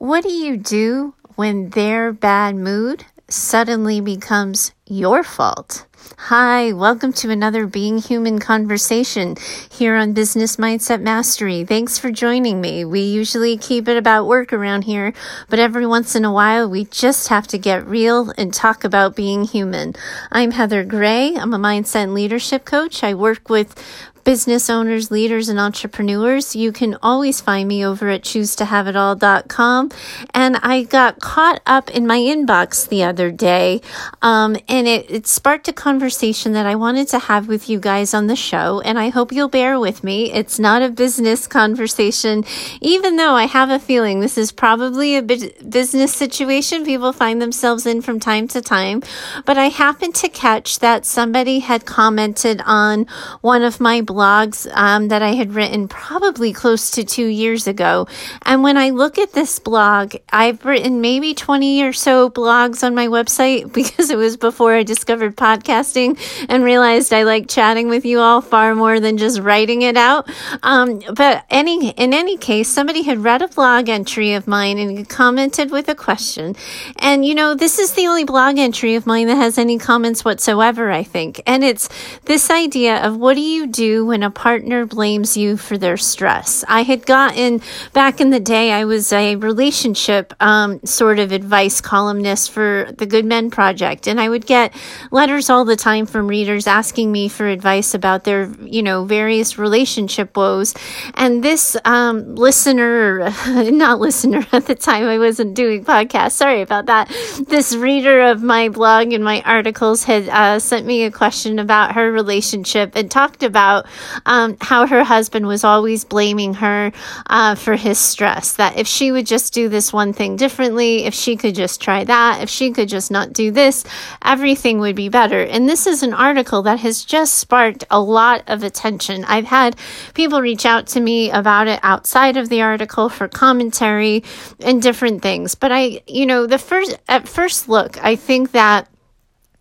What do you do when their bad mood suddenly becomes your fault? Hi, welcome to another Being Human conversation here on Business Mindset Mastery. Thanks for joining me. We usually keep it about work around here, but every once in a while we just have to get real and talk about being human. I'm Heather Gray. I'm a mindset and leadership coach. I work with business owners, leaders, and entrepreneurs, you can always find me over at choosetohaveitall.com. And I got caught up in my inbox the other day, um, and it, it sparked a conversation that I wanted to have with you guys on the show. And I hope you'll bear with me. It's not a business conversation, even though I have a feeling this is probably a business situation people find themselves in from time to time. But I happened to catch that somebody had commented on one of my blogs um, that I had written probably close to two years ago. And when I look at this blog, I've written maybe 20 or so blogs on my website because it was before I discovered podcasting and realized I like chatting with you all far more than just writing it out. Um, but any in any case, somebody had read a blog entry of mine and commented with a question. And you know, this is the only blog entry of mine that has any comments whatsoever, I think. And it's this idea of what do you do when a partner blames you for their stress. I had gotten back in the day, I was a relationship um, sort of advice columnist for the Good Men Project, and I would get letters all the time from readers asking me for advice about their, you know, various relationship woes. And this um, listener, not listener at the time, I wasn't doing podcasts, sorry about that. This reader of my blog and my articles had uh, sent me a question about her relationship and talked about um, how her husband was always blaming her uh, for his stress. That if she would just do this one thing differently, if she could just try that, if she could just not do this, everything would be better. And this is an article that has just sparked a lot of attention. I've had people reach out to me about it outside of the article for commentary and different things. But I, you know, the first, at first look, I think that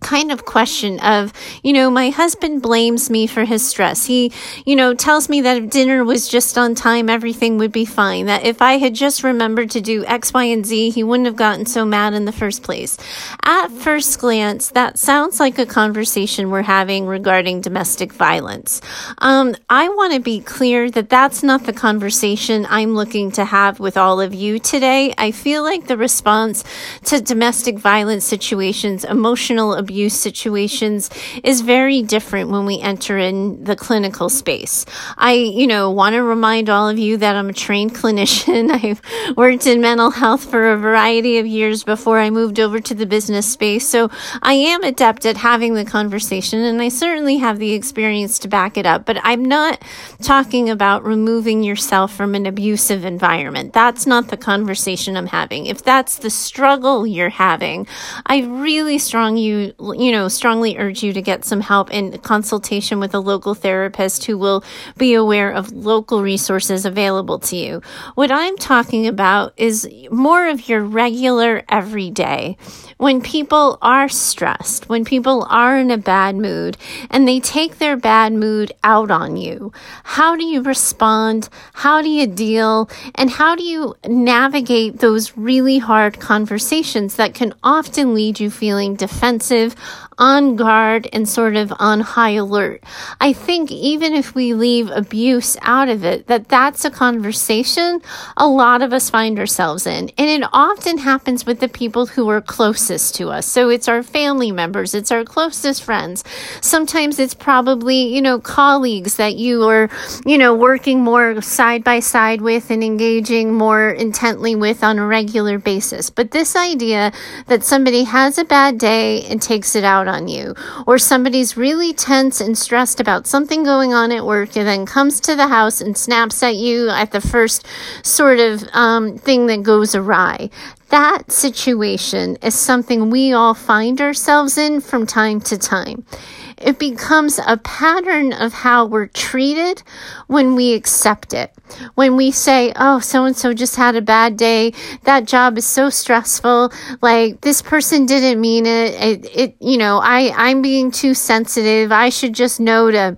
kind of question of, you know, my husband blames me for his stress. He, you know, tells me that if dinner was just on time, everything would be fine. That if I had just remembered to do X, Y, and Z, he wouldn't have gotten so mad in the first place. At first glance, that sounds like a conversation we're having regarding domestic violence. Um, I want to be clear that that's not the conversation I'm looking to have with all of you today. I feel like the response to domestic violence situations, emotional abuse, abuse situations is very different when we enter in the clinical space. I, you know, want to remind all of you that I'm a trained clinician. I've worked in mental health for a variety of years before I moved over to the business space. So I am adept at having the conversation and I certainly have the experience to back it up. But I'm not talking about removing yourself from an abusive environment. That's not the conversation I'm having. If that's the struggle you're having, I really strong you you know, strongly urge you to get some help and consultation with a local therapist who will be aware of local resources available to you. What I'm talking about is more of your regular everyday. When people are stressed, when people are in a bad mood and they take their bad mood out on you, how do you respond? How do you deal? And how do you navigate those really hard conversations that can often lead you feeling defensive? perspective on guard and sort of on high alert. I think even if we leave abuse out of it, that that's a conversation a lot of us find ourselves in. And it often happens with the people who are closest to us. So it's our family members, it's our closest friends. Sometimes it's probably, you know, colleagues that you are, you know, working more side by side with and engaging more intently with on a regular basis. But this idea that somebody has a bad day and takes it out on you, or somebody's really tense and stressed about something going on at work and then comes to the house and snaps at you at the first sort of um, thing that goes awry. That situation is something we all find ourselves in from time to time. It becomes a pattern of how we're treated when we accept it. When we say, oh, so and so just had a bad day. That job is so stressful. Like this person didn't mean it. It, it you know, I, I'm being too sensitive. I should just know to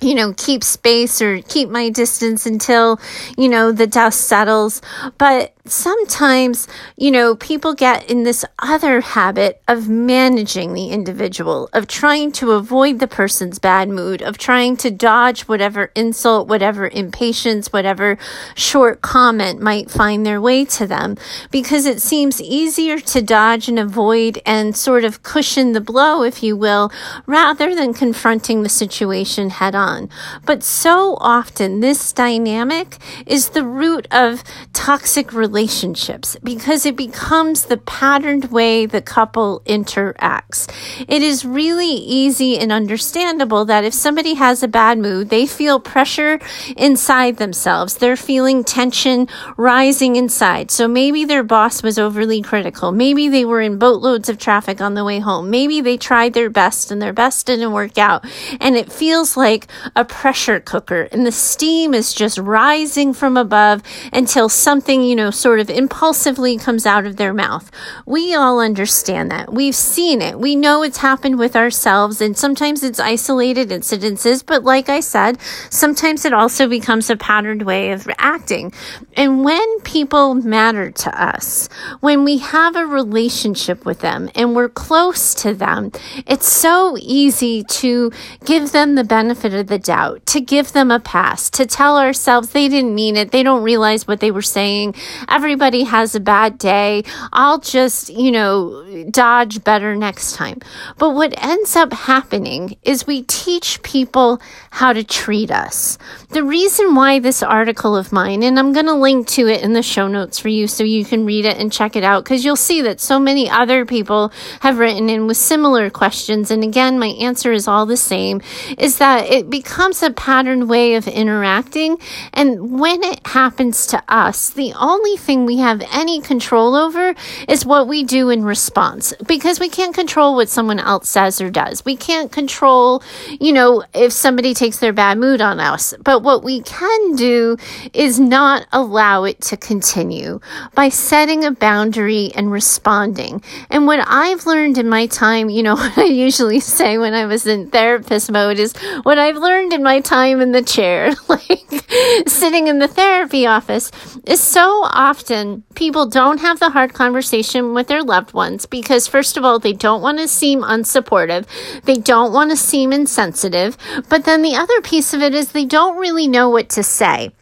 you know, keep space or keep my distance until, you know, the dust settles. But sometimes, you know, people get in this other habit of managing the individual, of trying to avoid the person's bad mood, of trying to dodge whatever insult, whatever impatience, whatever short comment might find their way to them, because it seems easier to dodge and avoid and sort of cushion the blow, if you will, rather than confronting the situation head on. But so often, this dynamic is the root of toxic relationships relationships because it becomes the patterned way the couple interacts. It is really easy and understandable that if somebody has a bad mood, they feel pressure inside themselves. They're feeling tension rising inside. So maybe their boss was overly critical. Maybe they were in boatloads of traffic on the way home. Maybe they tried their best and their best didn't work out. And it feels like a pressure cooker and the steam is just rising from above until something, you know, sort of impulsively comes out of their mouth. We all understand that. We've seen it. We know it's happened with ourselves, and sometimes it's isolated incidences, but like I said, sometimes it also becomes a patterned way of acting. And when people matter to us, when we have a relationship with them and we're close to them, it's so easy to give them the benefit of the doubt, to give them a pass, to tell ourselves they didn't mean it, they don't realize what they were saying everybody has a bad day. I'll just, you know, dodge better next time. But what ends up happening is we teach people how to treat us. The reason why this article of mine, and I'm going to link to it in the show notes for you so you can read it and check it out because you'll see that so many other people have written in with similar questions. And again, my answer is all the same is that it becomes a pattern way of interacting. And when it happens to us, the only thing we have any control over is what we do in response because we can't control what someone else says or does. We can't control, you know, if somebody takes their bad mood on us. But what we can do is not allow it to continue by setting a boundary and responding. And what I've learned in my time, you know, what I usually say when I was in therapist mode is what I've learned in my time in the chair, like sitting in the therapy office, is so often people don't have the hard conversation with their loved ones because, first of all, they don't want to seem unsupportive. They don't want to seem insensitive. But then the other piece of it is they don't really know what to say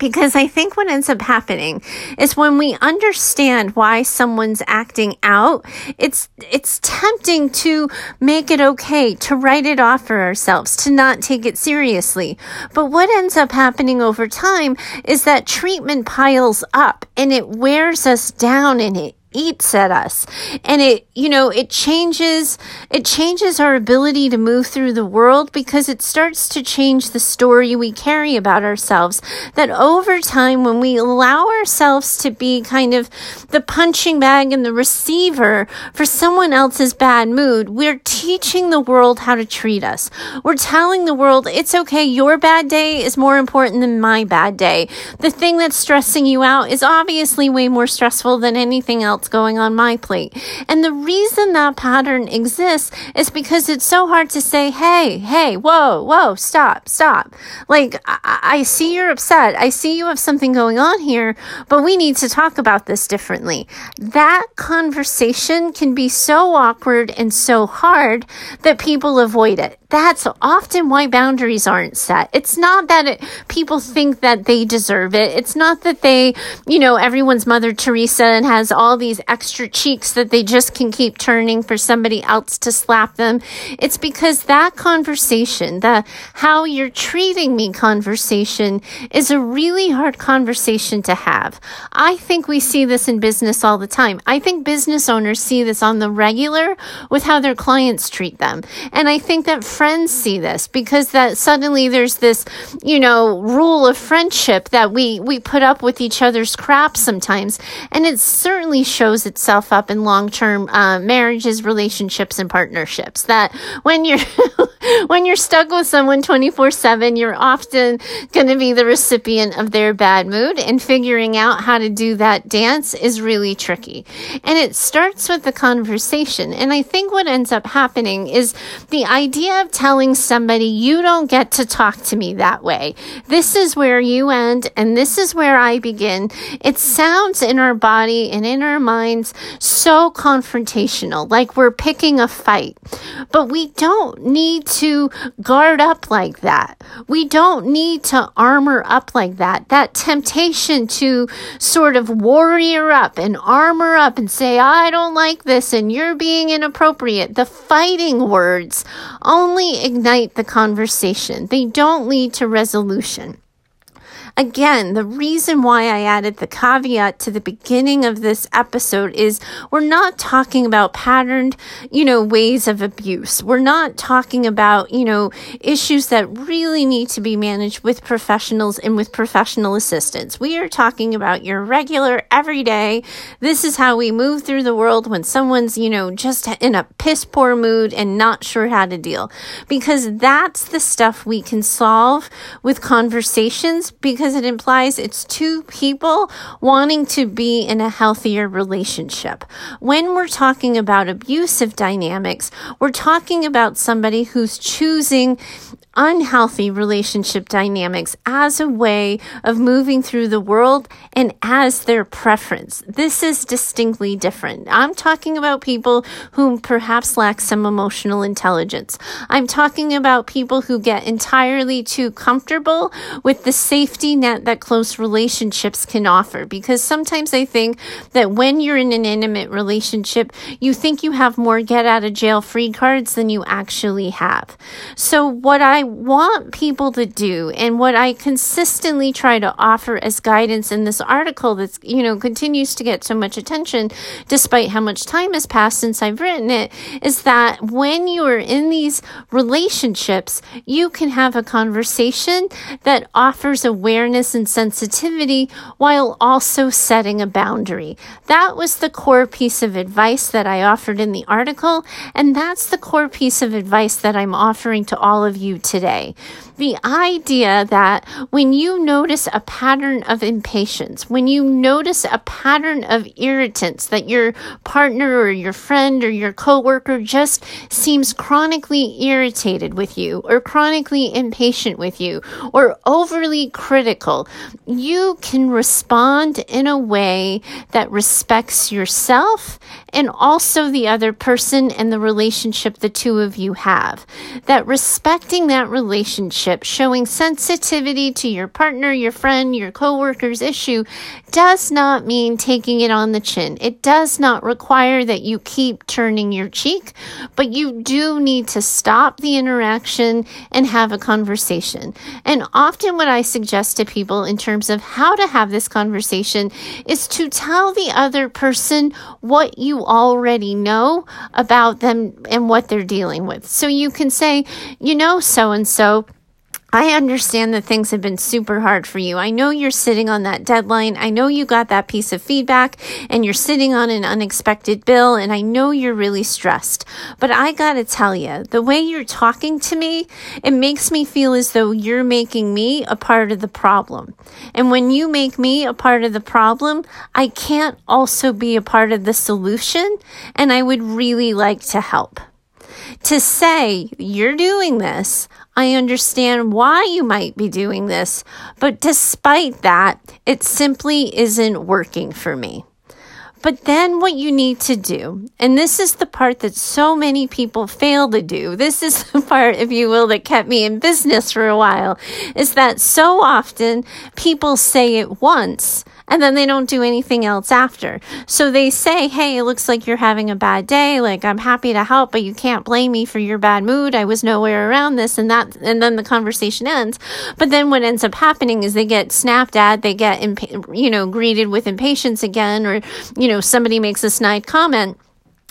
because I think what ends up happening is when we understand why someone's acting out, it's it's tempting to make it okay, to write it off for ourselves, to not take it seriously. But what ends up happening over time is that treatment piles up and it wears us down and it eats at us. And it you know it changes it changes our ability to move through the world because it starts to change the story we carry about ourselves. That over time when we allow ourselves to be kind of the punching bag and the receiver for someone else's bad mood we're teaching the world how to treat us. We're telling the world it's okay your bad day is more important than my bad day. The thing that's stressing you out is obviously way more stressful than anything else else going on my plate. And the reason that pattern exists is because it's so hard to say, hey, hey, whoa, whoa, stop, stop. Like, I, I see you're upset. I see you have something going on here, but we need to talk about this differently. That conversation can be so awkward and so hard that people avoid it that's often why boundaries aren't set. It's not that it, people think that they deserve it. It's not that they, you know, everyone's Mother Teresa and has all these extra cheeks that they just can keep turning for somebody else to slap them. It's because that conversation, the how you're treating me conversation is a really hard conversation to have. I think we see this in business all the time. I think business owners see this on the regular with how their clients treat them. And I think that friends see this because that suddenly there's this, you know, rule of friendship that we, we put up with each other's crap sometimes. And it certainly shows itself up in long term uh, marriages, relationships, and partnerships. That when you're when you're stuck with someone 24 7, you're often going to be the recipient of their bad mood, and figuring out how to do that dance is really tricky. And it starts with the conversation. And I think what ends up happening is the idea of telling somebody, you don't get to talk to me that way. This is where you end, and this is where I begin. It sounds in our body and in our minds so confrontational, like we're picking a fight. But we don't need to guard up like that. We don't need to armor up like that. That temptation to sort of warrior up and armor up and say, I don't like this and you're being inappropriate. The fighting words only ignite the conversation. They don't lead to resolution. Again, the reason why I added the caveat to the beginning of this episode is we're not talking about patterned, you know, ways of abuse. We're not talking about, you know, issues that really need to be managed with professionals and with professional assistance. We are talking about your regular, everyday, this is how we move through the world when someone's, you know, just in a piss poor mood and not sure how to deal. Because that's the stuff we can solve with conversations because because it implies it's two people wanting to be in a healthier relationship. When we're talking about abusive dynamics, we're talking about somebody who's choosing unhealthy relationship dynamics as a way of moving through the world and as their preference. This is distinctly different. I'm talking about people who perhaps lack some emotional intelligence. I'm talking about people who get entirely too comfortable with the safety net that close relationships can offer. Because sometimes I think that when you're in an intimate relationship, you think you have more get out of jail free cards than you actually have. So what I want people to do and what I consistently try to offer as guidance in this article that's, you know, continues to get so much attention despite how much time has passed since I've written it is that when you are in these relationships, you can have a conversation that offers awareness and sensitivity while also setting a boundary. That was the core piece of advice that I offered in the article, and that's the core piece of advice that I'm offering to all of you today. The idea that when you notice a pattern of impatience, when you notice a pattern of irritants that your partner or your friend or your coworker just seems chronically irritated with you or chronically impatient with you or overly critical, you can respond in a way that respects yourself and also the other person and the relationship the two of you have. That respecting that relationship, showing sensitivity to your partner, your friend, your coworker's issue does not mean taking it on the chin. It does not require that you keep turning your cheek, but you do need to stop the interaction and have a conversation. And often what I suggest to people in terms of how to have this conversation is to tell the other person what you already know about them and what they're dealing with. So you can say, you know, so and so I understand that things have been super hard for you. I know you're sitting on that deadline. I know you got that piece of feedback and you're sitting on an unexpected bill and I know you're really stressed. But I gotta tell you, the way you're talking to me, it makes me feel as though you're making me a part of the problem. And when you make me a part of the problem, I can't also be a part of the solution and I would really like to help. To say you're doing this, I understand why you might be doing this, but despite that, it simply isn't working for me. But then what you need to do, and this is the part that so many people fail to do. This is the part, if you will, that kept me in business for a while, is that so often people say it once and then they don't do anything else after. So they say, Hey, it looks like you're having a bad day. Like, I'm happy to help, but you can't blame me for your bad mood. I was nowhere around this and that. And then the conversation ends. But then what ends up happening is they get snapped at, they get, you know, greeted with impatience again, or, you know, somebody makes a snide comment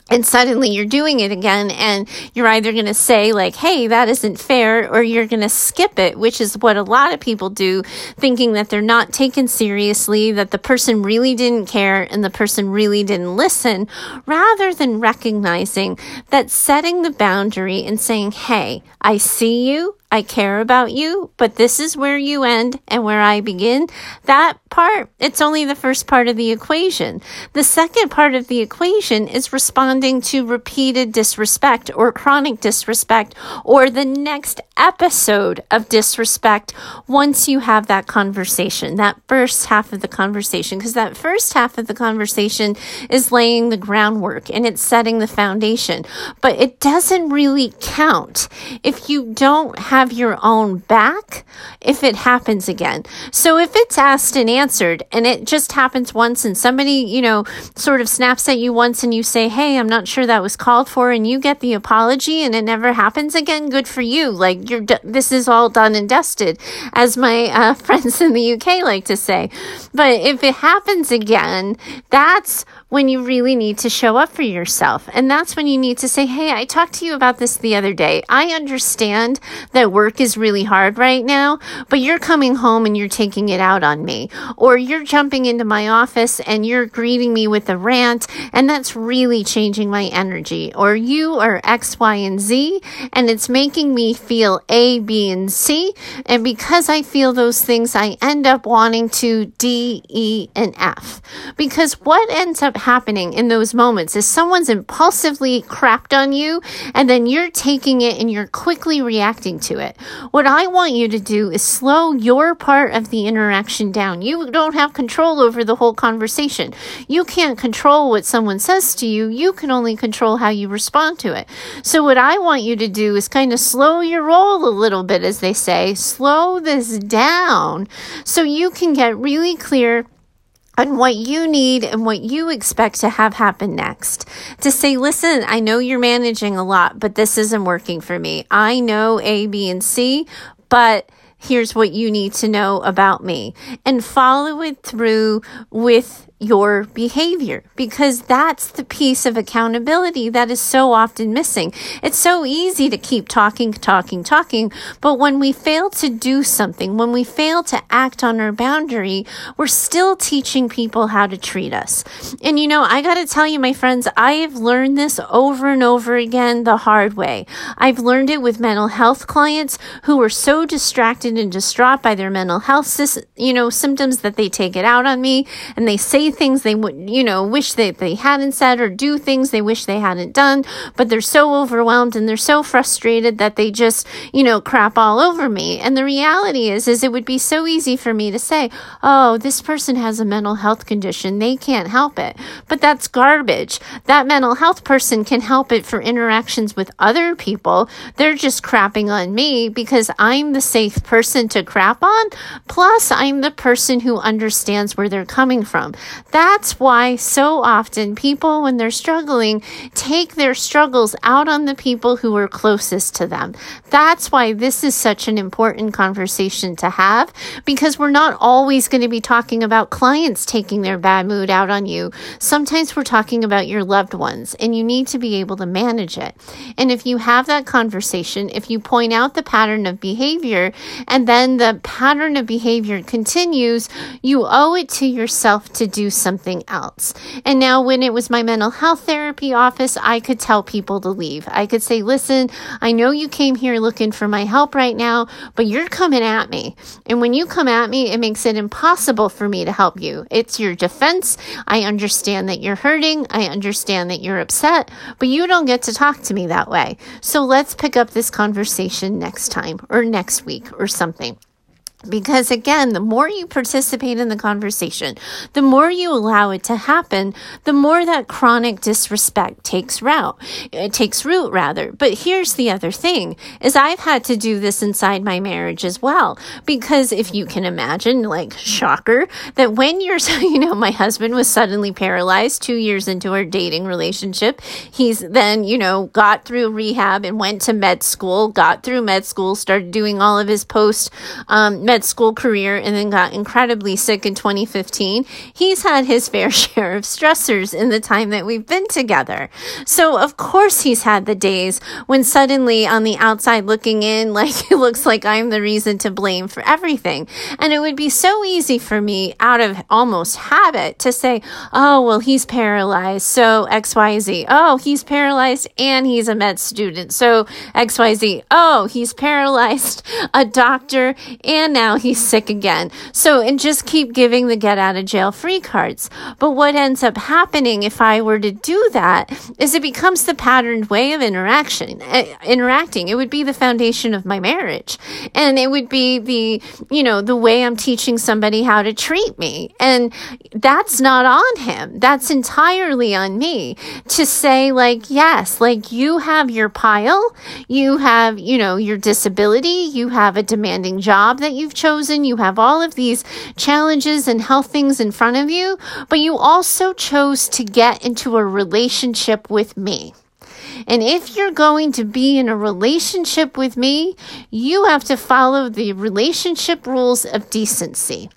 and suddenly you're doing it again and you're either going to say like hey that isn't fair or you're going to skip it which is what a lot of people do thinking that they're not taken seriously that the person really didn't care and the person really didn't listen rather than recognizing that setting the boundary and saying hey i see you I care about you, but this is where you end and where I begin. That part, it's only the first part of the equation. The second part of the equation is responding to repeated disrespect or chronic disrespect or the next episode of disrespect once you have that conversation, that first half of the conversation, because that first half of the conversation is laying the groundwork and it's setting the foundation. But it doesn't really count if you don't have have your own back if it happens again. So if it's asked and answered and it just happens once and somebody, you know, sort of snaps at you once and you say, Hey, I'm not sure that was called for and you get the apology and it never happens again, good for you. Like you're, this is all done and dusted, as my uh, friends in the UK like to say. But if it happens again, that's when you really need to show up for yourself. And that's when you need to say, Hey, I talked to you about this the other day. I understand that work is really hard right now, but you're coming home and you're taking it out on me. Or you're jumping into my office and you're greeting me with a rant, and that's really changing my energy. Or you are X, Y, and Z, and it's making me feel A, B, and C. And because I feel those things, I end up wanting to D, E, and F. Because what ends up happening in those moments is someone's impulsively crapped on you and then you're taking it and you're quickly reacting to it. What I want you to do is slow your part of the interaction down. You don't have control over the whole conversation. You can't control what someone says to you. You can only control how you respond to it. So what I want you to do is kind of slow your roll a little bit, as they say, slow this down so you can get really clear on what you need and what you expect to have happen next. To say, listen, I know you're managing a lot, but this isn't working for me. I know A, B, and C, but here's what you need to know about me. And follow it through with your behavior because that's the piece of accountability that is so often missing. It's so easy to keep talking, talking, talking, but when we fail to do something, when we fail to act on our boundary, we're still teaching people how to treat us. And you know, I got to tell you, my friends, I've learned this over and over again the hard way. I've learned it with mental health clients who were so distracted and distraught by their mental health, you know, symptoms that they take it out on me and they say things they would, you know, wish that they hadn't said or do things they wish they hadn't done, but they're so overwhelmed and they're so frustrated that they just, you know, crap all over me. And the reality is, is it would be so easy for me to say, oh, this person has a mental health condition. They can't help it. But that's garbage. That mental health person can help it for interactions with other people. They're just crapping on me because I'm the safe person to crap on. Plus, I'm the person who understands where they're coming from. That's why so often people, when they're struggling, take their struggles out on the people who are closest to them. That's why this is such an important conversation to have because we're not always going to be talking about clients taking their bad mood out on you. Sometimes we're talking about your loved ones and you need to be able to manage it. And if you have that conversation, if you point out the pattern of behavior and then the pattern of behavior continues, you owe it to yourself to do something else. And now, when it was my mental health therapy office, I could tell people to leave. I could say, listen, I know you came here looking for my help right now, but you're coming at me. And when you come at me, it makes it impossible for me to help you. It's your defense. I understand that you're hurting. I understand that you're upset, but you don't get to talk to me that way. So let's pick up this conversation next time or next week or something. Because again, the more you participate in the conversation, the more you allow it to happen, the more that chronic disrespect takes route, it takes root rather. But here's the other thing is I've had to do this inside my marriage as well. Because if you can imagine, like shocker, that when you're, you know, my husband was suddenly paralyzed two years into our dating relationship. He's then, you know, got through rehab and went to med school, got through med school, started doing all of his post, um, med school career and then got incredibly sick in 2015. He's had his fair share of stressors in the time that we've been together. So of course he's had the days when suddenly on the outside looking in, like it looks like I'm the reason to blame for everything. And it would be so easy for me out of almost habit to say, oh, well, he's paralyzed. So XYZ. Oh, he's paralyzed and he's a med student. So XYZ. Oh, he's paralyzed, a doctor, and now he's sick again. So, and just keep giving the get out of jail free cards. But what ends up happening if I were to do that is it becomes the patterned way of interaction, uh, interacting. It would be the foundation of my marriage. And it would be the, you know, the way I'm teaching somebody how to treat me. And that's not on him. That's entirely on me to say, like, yes, like you have your pile, you have, you know, your disability, you have a demanding job that you've chosen, you have all of these challenges and health things in front of you, but you also chose to get into a relationship with me. And if you're going to be in a relationship with me, you have to follow the relationship rules of decency.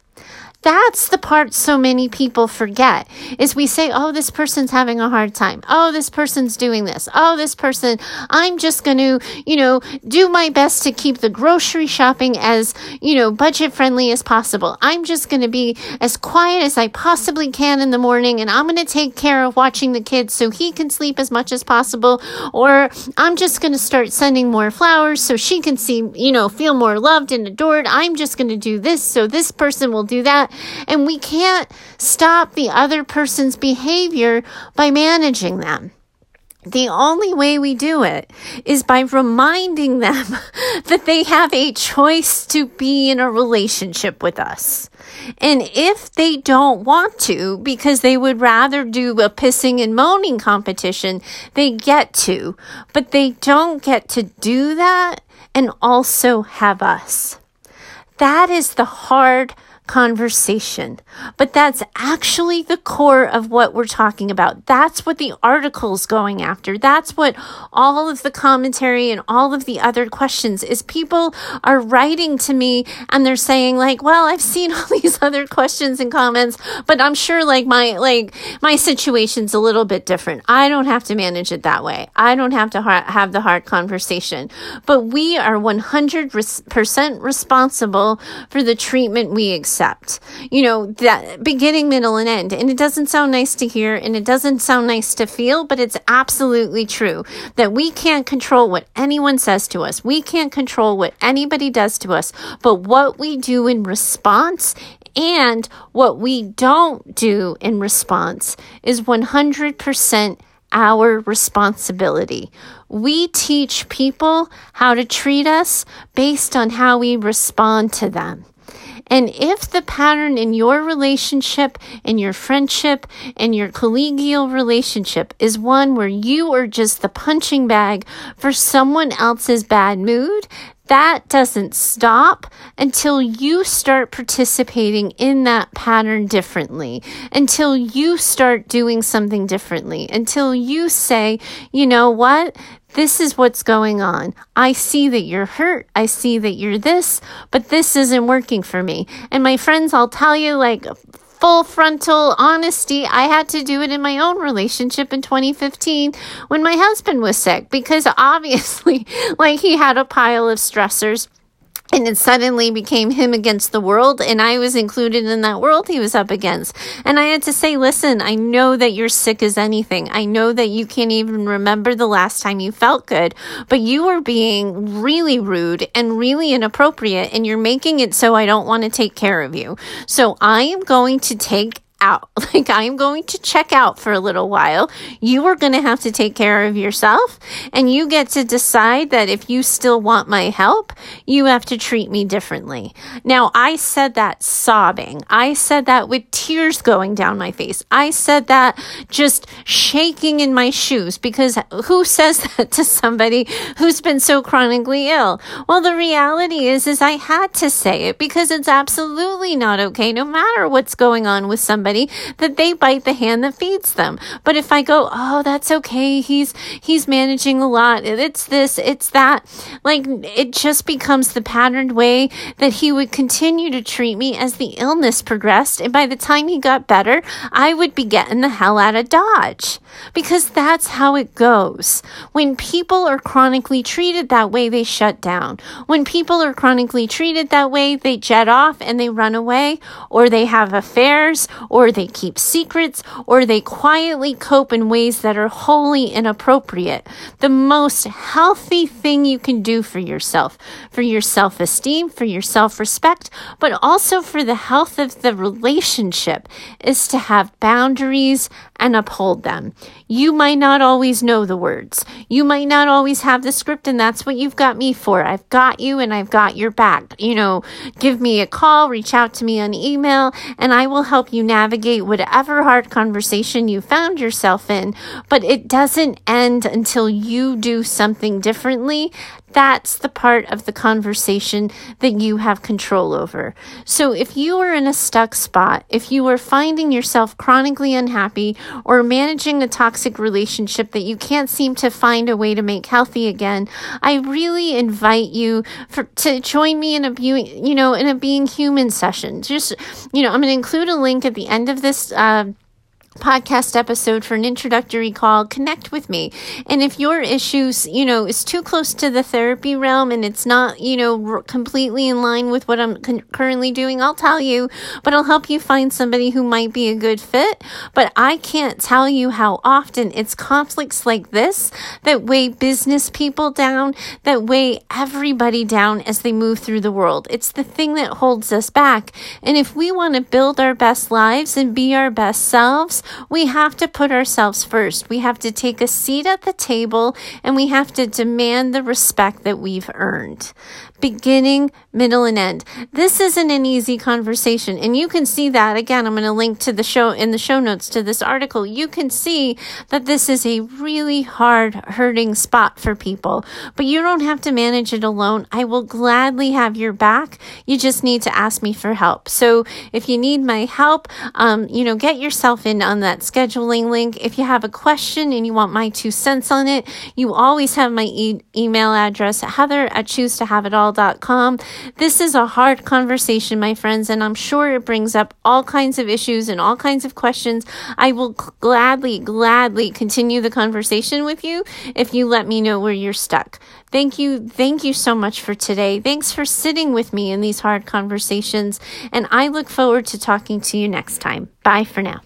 That's the part so many people forget is we say, oh, this person's having a hard time. Oh, this person's doing this. Oh, this person, I'm just going to, you know, do my best to keep the grocery shopping as, you know, budget friendly as possible. I'm just going to be as quiet as I possibly can in the morning and I'm going to take care of watching the kids so he can sleep as much as possible. Or I'm just going to start sending more flowers so she can see, you know, feel more loved and adored. I'm just going to do this so this person will do that. And we can't stop the other person's behavior by managing them. The only way we do it is by reminding them that they have a choice to be in a relationship with us. And if they don't want to, because they would rather do a pissing and moaning competition, they get to. But they don't get to do that and also have us. That is the hard conversation. But that's actually the core of what we're talking about. That's what the article's going after. That's what all of the commentary and all of the other questions is people are writing to me and they're saying like, well, I've seen all these other questions and comments, but I'm sure like my, like my situation's a little bit different. I don't have to manage it that way. I don't have to ha- have the hard conversation, but we are 100% responsible for the treatment we accept accept, you know, that beginning, middle, and end. And it doesn't sound nice to hear and it doesn't sound nice to feel, but it's absolutely true that we can't control what anyone says to us. We can't control what anybody does to us, but what we do in response and what we don't do in response is 100% our responsibility. We teach people how to treat us based on how we respond to them. And if the pattern in your relationship, in your friendship, in your collegial relationship is one where you are just the punching bag for someone else's bad mood, that doesn't stop until you start participating in that pattern differently, until you start doing something differently, until you say, you know what? This is what's going on. I see that you're hurt. I see that you're this, but this isn't working for me. And my friends, I'll tell you, like, full frontal honesty, I had to do it in my own relationship in 2015 when my husband was sick because obviously, like, he had a pile of stressors and it suddenly became him against the world and i was included in that world he was up against. And i had to say listen i know that you're sick as anything. I know that you can't even remember the last time you felt good but you are being really rude and really inappropriate and you're making it so i don't want to take care of you. So i am going to take out. Like, I'm going to check out for a little while. You are going to have to take care of yourself, and you get to decide that if you still want my help, you have to treat me differently. Now, I said that sobbing. I said that with tears going down my face. I said that just shaking in my shoes because who says that to somebody who's been so chronically ill? Well, the reality is, is I had to say it because it's absolutely not okay, no matter what's going on with somebody somebody that they bite the hand that feeds them. But if I go, oh, that's okay. He's, he's managing a lot. It's this, it's that. Like it just becomes the patterned way that he would continue to treat me as the illness progressed. And by the time he got better, I would be getting the hell out of Dodge because that's how it goes. When people are chronically treated that way, they shut down. When people are chronically treated that way, they jet off and they run away, or they have affairs, or they keep secrets, or they quietly cope in ways that are wholly inappropriate. The most healthy thing you can do for yourself, for your self esteem, for your self respect, but also for the health of the relationship, is to have boundaries and uphold them. You might not always know the words. You might not always have the script, and that's what you've got me for. I've got you and I've got your back. You know, give me a call, reach out to me on email, and I will help you navigate whatever hard conversation you found yourself in. But it doesn't end until you do something differently that's the part of the conversation that you have control over. So if you are in a stuck spot, if you are finding yourself chronically unhappy or managing a toxic relationship that you can't seem to find a way to make healthy again, I really invite you for, to join me in a you know in a being human session. Just you know, I'm going to include a link at the end of this uh, podcast episode for an introductory call, connect with me. And if your issues, you know, is too close to the therapy realm and it's not, you know, r- completely in line with what I'm con- currently doing, I'll tell you, but I'll help you find somebody who might be a good fit. But I can't tell you how often it's conflicts like this that weigh business people down, that weigh everybody down as they move through the world. It's the thing that holds us back. And if we want to build our best lives and be our best selves, we have to put ourselves first. We have to take a seat at the table and we have to demand the respect that we've earned beginning, middle, and end. This isn't an easy conversation. And you can see that again. I'm going to link to the show in the show notes to this article. You can see that this is a really hard, hurting spot for people, but you don't have to manage it alone. I will gladly have your back. You just need to ask me for help. So if you need my help, um, you know, get yourself in on that scheduling link. If you have a question and you want my two cents on it, you always have my e- email address, heather at choose to have it all gmail.com. This is a hard conversation, my friends, and I'm sure it brings up all kinds of issues and all kinds of questions. I will gladly, gladly continue the conversation with you if you let me know where you're stuck. Thank you. Thank you so much for today. Thanks for sitting with me in these hard conversations. And I look forward to talking to you next time. Bye for now.